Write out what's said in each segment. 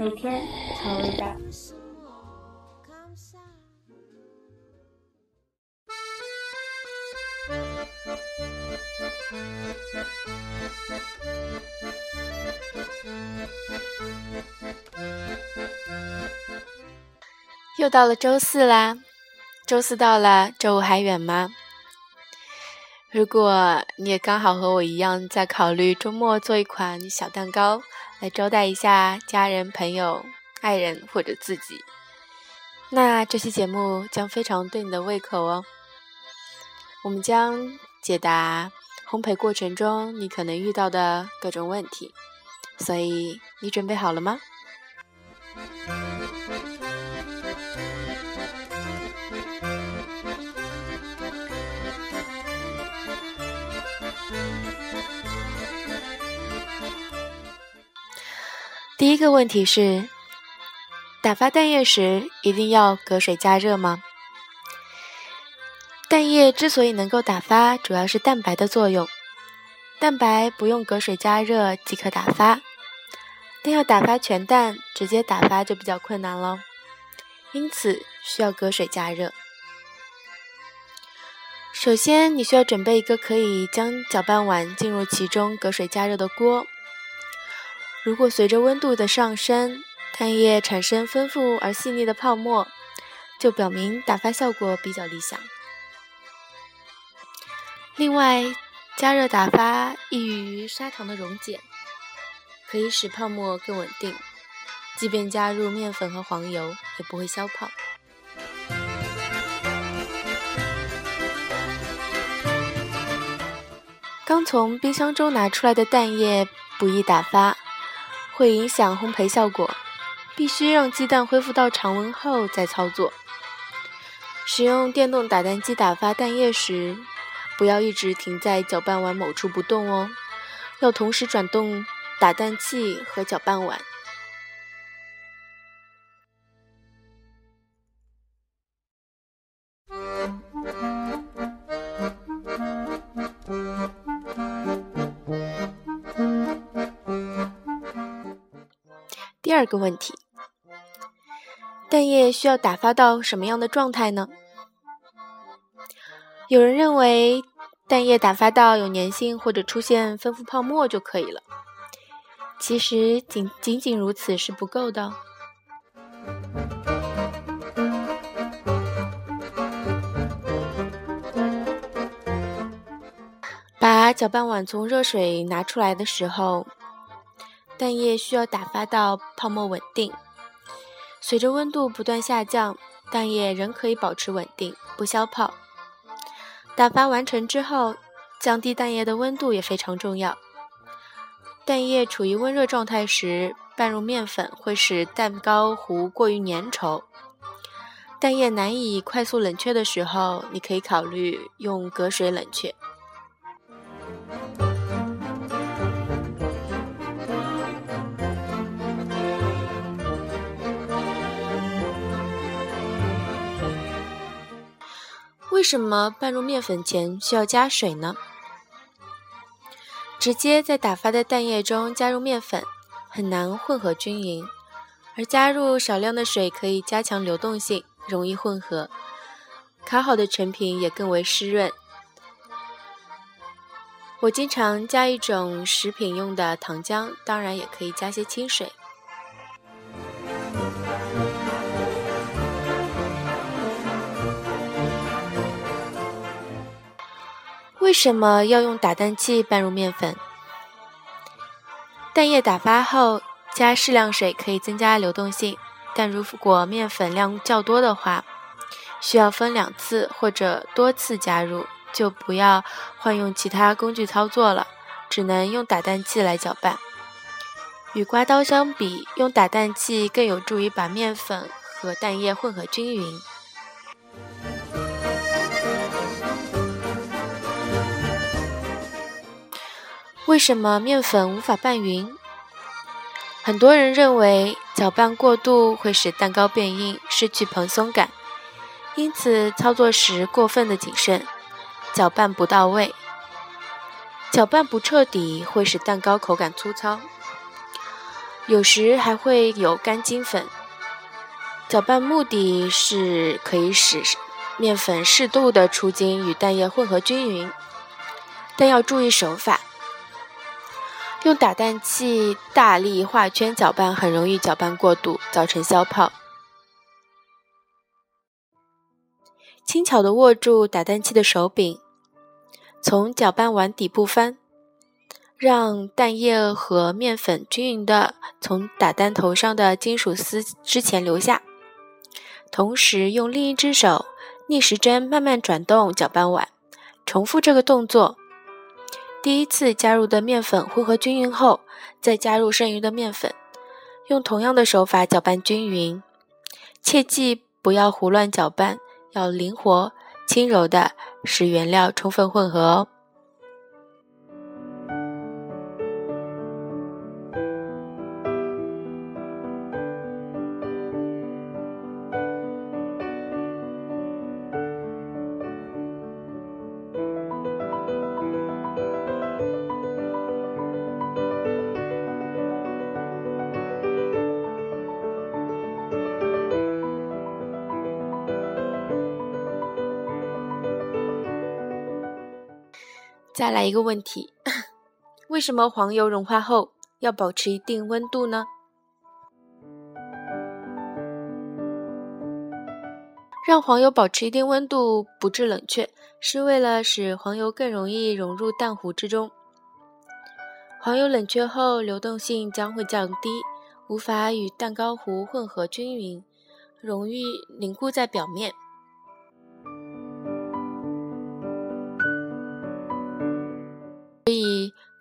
每天调味道。又到了周四啦，周四到了，周五还远吗？如果你也刚好和我一样在考虑周末做一款小蛋糕来招待一下家人、朋友、爱人或者自己，那这期节目将非常对你的胃口哦。我们将解答烘焙过程中你可能遇到的各种问题，所以你准备好了吗？第一个问题是：打发蛋液时一定要隔水加热吗？蛋液之所以能够打发，主要是蛋白的作用。蛋白不用隔水加热即可打发，但要打发全蛋，直接打发就比较困难了，因此需要隔水加热。首先，你需要准备一个可以将搅拌碗进入其中隔水加热的锅。如果随着温度的上升，蛋液产生丰富而细腻的泡沫，就表明打发效果比较理想。另外，加热打发易于砂糖的溶解，可以使泡沫更稳定，即便加入面粉和黄油也不会消泡。刚从冰箱中拿出来的蛋液不易打发。会影响烘焙效果，必须让鸡蛋恢复到常温后再操作。使用电动打蛋机打发蛋液时，不要一直停在搅拌碗某处不动哦，要同时转动打蛋器和搅拌碗。第二个问题，蛋液需要打发到什么样的状态呢？有人认为蛋液打发到有粘性或者出现丰富泡沫就可以了。其实仅仅仅如此是不够的。把搅拌碗从热水拿出来的时候。蛋液需要打发到泡沫稳定，随着温度不断下降，蛋液仍可以保持稳定，不消泡。打发完成之后，降低蛋液的温度也非常重要。蛋液处于温热状态时，拌入面粉会使蛋糕糊过于粘稠。蛋液难以快速冷却的时候，你可以考虑用隔水冷却。为什么拌入面粉前需要加水呢？直接在打发的蛋液中加入面粉很难混合均匀，而加入少量的水可以加强流动性，容易混合。烤好的成品也更为湿润。我经常加一种食品用的糖浆，当然也可以加些清水。为什么要用打蛋器拌入面粉？蛋液打发后加适量水可以增加流动性，但如果面粉量较多的话，需要分两次或者多次加入，就不要换用其他工具操作了，只能用打蛋器来搅拌。与刮刀相比，用打蛋器更有助于把面粉和蛋液混合均匀。为什么面粉无法拌匀？很多人认为搅拌过度会使蛋糕变硬，失去蓬松感，因此操作时过分的谨慎，搅拌不到位。搅拌不彻底会使蛋糕口感粗糙。有时还会有干筋粉。搅拌目的是可以使面粉适度的出筋与蛋液混合均匀，但要注意手法。用打蛋器大力画圈搅拌，很容易搅拌过度，造成消泡。轻巧地握住打蛋器的手柄，从搅拌碗底部翻，让蛋液和面粉均匀地从打蛋头上的金属丝之前流下。同时，用另一只手逆时针慢慢转动搅拌碗，重复这个动作。第一次加入的面粉混合均匀后，再加入剩余的面粉，用同样的手法搅拌均匀。切记不要胡乱搅拌。要灵活、轻柔的使原料充分混合哦。再来一个问题：为什么黄油融化后要保持一定温度呢？让黄油保持一定温度不致冷却，是为了使黄油更容易融入蛋糊之中。黄油冷却后，流动性将会降低，无法与蛋糕糊混合均匀，容易凝固在表面。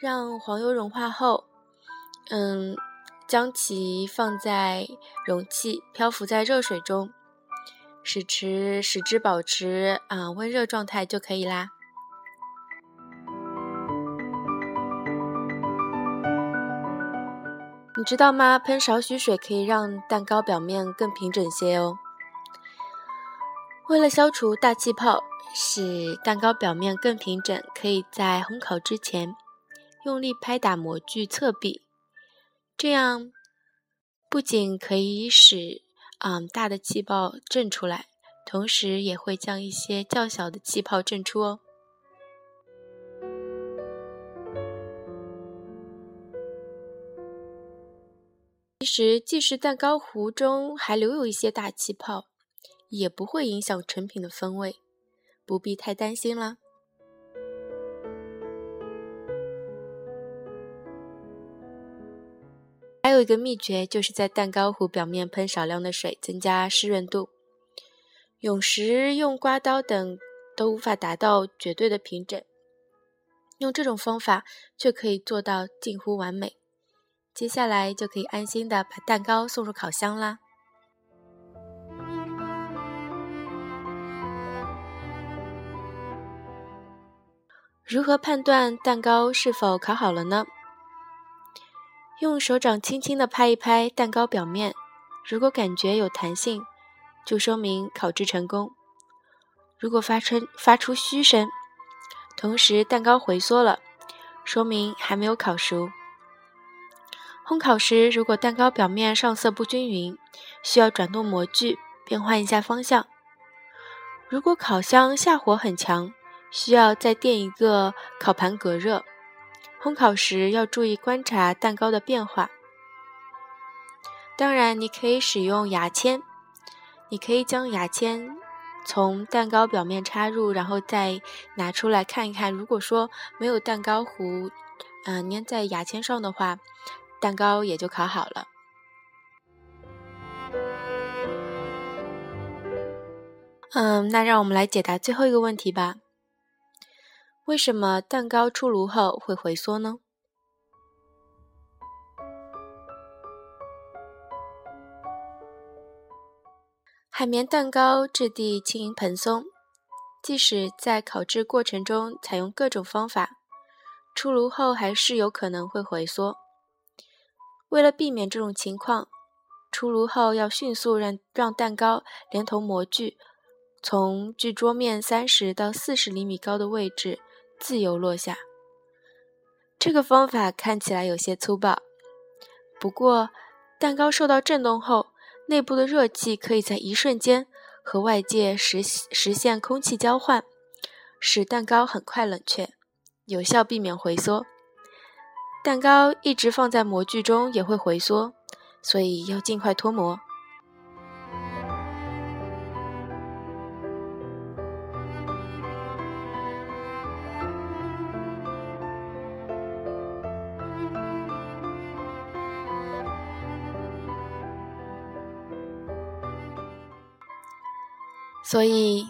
让黄油融化后，嗯，将其放在容器，漂浮在热水中，使之使之保持啊温热状态就可以啦。你知道吗？喷少许水可以让蛋糕表面更平整些哦。为了消除大气泡。使蛋糕表面更平整，可以在烘烤之前用力拍打模具侧壁，这样不仅可以使嗯大的气泡震出来，同时也会将一些较小的气泡震出哦。其实，即使蛋糕糊中还留有一些大气泡，也不会影响成品的风味。不必太担心了。有一个秘诀，就是在蛋糕糊表面喷少量的水，增加湿润度。有时用刮刀等都无法达到绝对的平整，用这种方法却可以做到近乎完美。接下来就可以安心的把蛋糕送入烤箱啦。如何判断蛋糕是否烤好了呢？用手掌轻轻地拍一拍蛋糕表面，如果感觉有弹性，就说明烤制成功；如果发出发出嘘声，同时蛋糕回缩了，说明还没有烤熟。烘烤时，如果蛋糕表面上色不均匀，需要转动模具变换一下方向。如果烤箱下火很强，需要再垫一个烤盘隔热。烘烤时要注意观察蛋糕的变化。当然，你可以使用牙签，你可以将牙签从蛋糕表面插入，然后再拿出来看一看。如果说没有蛋糕糊，嗯，粘在牙签上的话，蛋糕也就烤好了。嗯，那让我们来解答最后一个问题吧。为什么蛋糕出炉后会回缩呢？海绵蛋糕质地轻盈蓬松，即使在烤制过程中采用各种方法，出炉后还是有可能会回缩。为了避免这种情况，出炉后要迅速让让蛋糕连同模具从距桌面三十到四十厘米高的位置。自由落下。这个方法看起来有些粗暴，不过，蛋糕受到震动后，内部的热气可以在一瞬间和外界实实现空气交换，使蛋糕很快冷却，有效避免回缩。蛋糕一直放在模具中也会回缩，所以要尽快脱模。所以，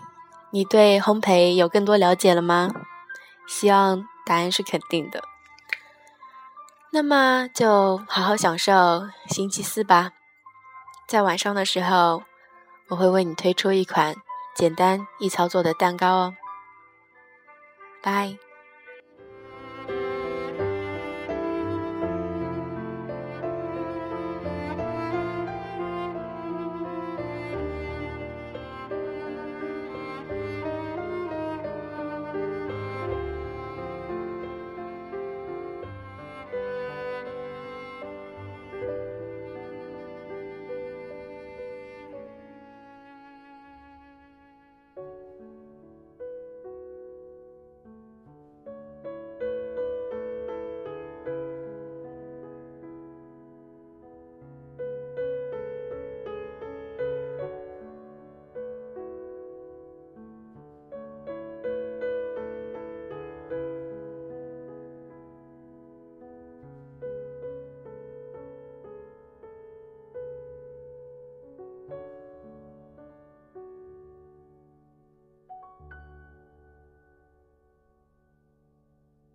你对烘焙有更多了解了吗？希望答案是肯定的。那么，就好好享受星期四吧。在晚上的时候，我会为你推出一款简单易操作的蛋糕哦。拜。